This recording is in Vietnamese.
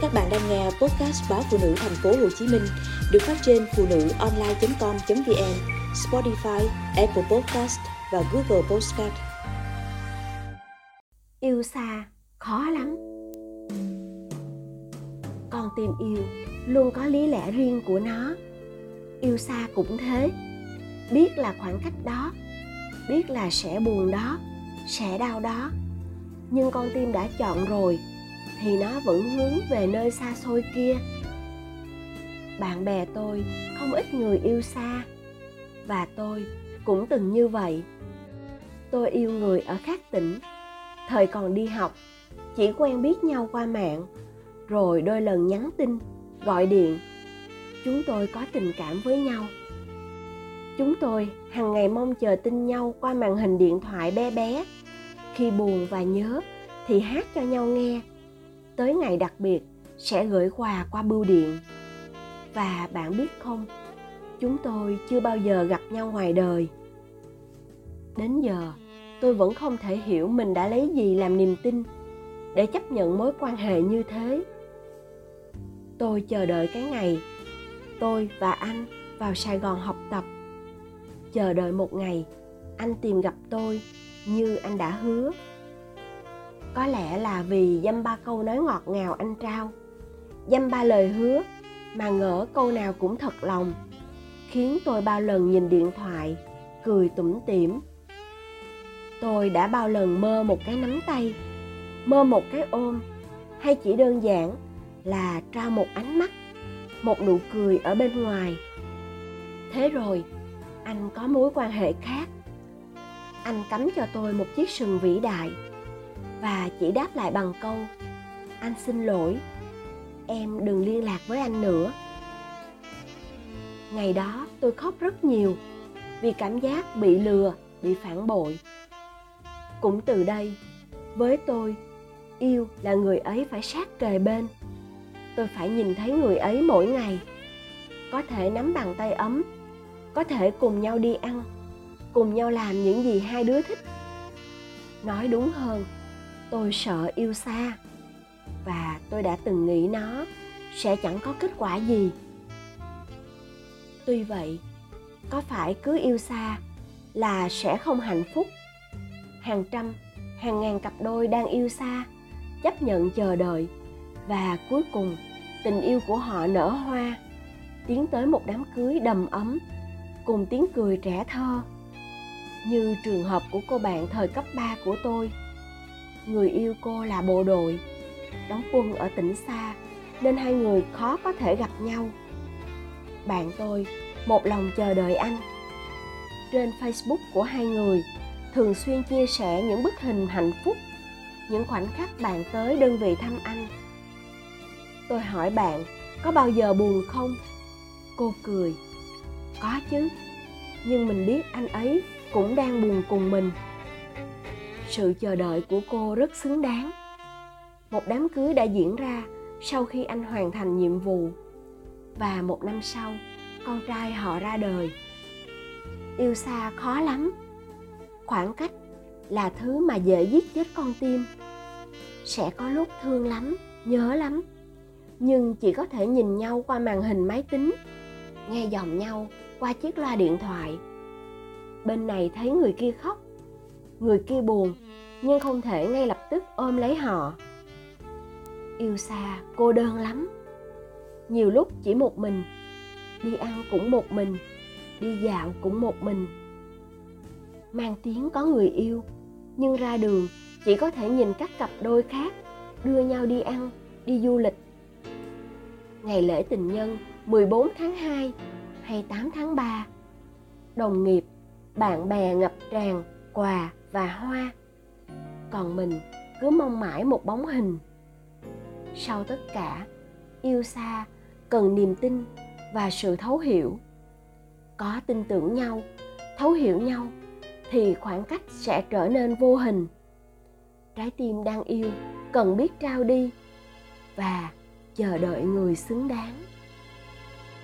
Các bạn đang nghe podcast báo phụ nữ thành phố Hồ Chí Minh được phát trên phụ nữ online.com.vn, Spotify, Apple Podcast và Google Podcast. Yêu xa khó lắm. Con tim yêu luôn có lý lẽ riêng của nó. Yêu xa cũng thế. Biết là khoảng cách đó, biết là sẽ buồn đó, sẽ đau đó. Nhưng con tim đã chọn rồi thì nó vẫn hướng về nơi xa xôi kia. Bạn bè tôi không ít người yêu xa, và tôi cũng từng như vậy. Tôi yêu người ở khác tỉnh, thời còn đi học, chỉ quen biết nhau qua mạng, rồi đôi lần nhắn tin, gọi điện. Chúng tôi có tình cảm với nhau. Chúng tôi hàng ngày mong chờ tin nhau qua màn hình điện thoại bé bé. Khi buồn và nhớ thì hát cho nhau nghe tới ngày đặc biệt sẽ gửi quà qua bưu điện. Và bạn biết không, chúng tôi chưa bao giờ gặp nhau ngoài đời. Đến giờ, tôi vẫn không thể hiểu mình đã lấy gì làm niềm tin để chấp nhận mối quan hệ như thế. Tôi chờ đợi cái ngày tôi và anh vào sài gòn học tập. Chờ đợi một ngày, anh tìm gặp tôi như anh đã hứa có lẽ là vì dăm ba câu nói ngọt ngào anh trao. Dăm ba lời hứa, mà ngỡ câu nào cũng thật lòng, khiến tôi bao lần nhìn điện thoại, cười tủm tỉm. Tôi đã bao lần mơ một cái nắm tay, mơ một cái ôm, hay chỉ đơn giản là trao một ánh mắt, một nụ cười ở bên ngoài. Thế rồi, anh có mối quan hệ khác. Anh cắm cho tôi một chiếc sừng vĩ đại và chỉ đáp lại bằng câu, anh xin lỗi, em đừng liên lạc với anh nữa. Ngày đó tôi khóc rất nhiều vì cảm giác bị lừa, bị phản bội. Cũng từ đây, với tôi, yêu là người ấy phải sát kề bên. Tôi phải nhìn thấy người ấy mỗi ngày. Có thể nắm bàn tay ấm, có thể cùng nhau đi ăn, cùng nhau làm những gì hai đứa thích. Nói đúng hơn tôi sợ yêu xa. Và tôi đã từng nghĩ nó sẽ chẳng có kết quả gì. Tuy vậy, có phải cứ yêu xa là sẽ không hạnh phúc? Hàng trăm, hàng ngàn cặp đôi đang yêu xa, chấp nhận chờ đợi. Và cuối cùng, tình yêu của họ nở hoa, tiến tới một đám cưới đầm ấm, cùng tiếng cười trẻ thơ. Như trường hợp của cô bạn thời cấp 3 của tôi người yêu cô là bộ đội, đóng quân ở tỉnh xa, nên hai người khó có thể gặp nhau. Bạn tôi, một lòng chờ đợi anh. Trên facebook của hai người, thường xuyên chia sẻ những bức hình hạnh phúc, những khoảnh khắc bạn tới đơn vị thăm anh. Tôi hỏi bạn, có bao giờ buồn không? Cô cười, có chứ, nhưng mình biết anh ấy cũng đang buồn cùng mình sự chờ đợi của cô rất xứng đáng. Một đám cưới đã diễn ra sau khi anh hoàn thành nhiệm vụ, và một năm sau, con trai họ ra đời. Yêu xa khó lắm. Khoảng cách là thứ mà dễ giết chết con tim. Sẽ có lúc thương lắm, nhớ lắm, nhưng chỉ có thể nhìn nhau qua màn hình máy tính, nghe giọng nhau qua chiếc loa điện thoại. Bên này thấy người kia khóc người kia buồn nhưng không thể ngay lập tức ôm lấy họ. Yêu xa cô đơn lắm. Nhiều lúc chỉ một mình đi ăn cũng một mình đi dạo cũng một mình. Mang tiếng có người yêu nhưng ra đường chỉ có thể nhìn các cặp đôi khác đưa nhau đi ăn, đi du lịch. Ngày lễ tình nhân 14 tháng 2 hay 8 tháng 3, đồng nghiệp, bạn bè ngập tràn quà và hoa. Còn mình cứ mong mãi một bóng hình. Sau tất cả, yêu xa, cần niềm tin và sự thấu hiểu. Có tin tưởng nhau, thấu hiểu nhau, thì khoảng cách sẽ trở nên vô hình. Trái tim đang yêu cần biết trao đi và chờ đợi người xứng đáng.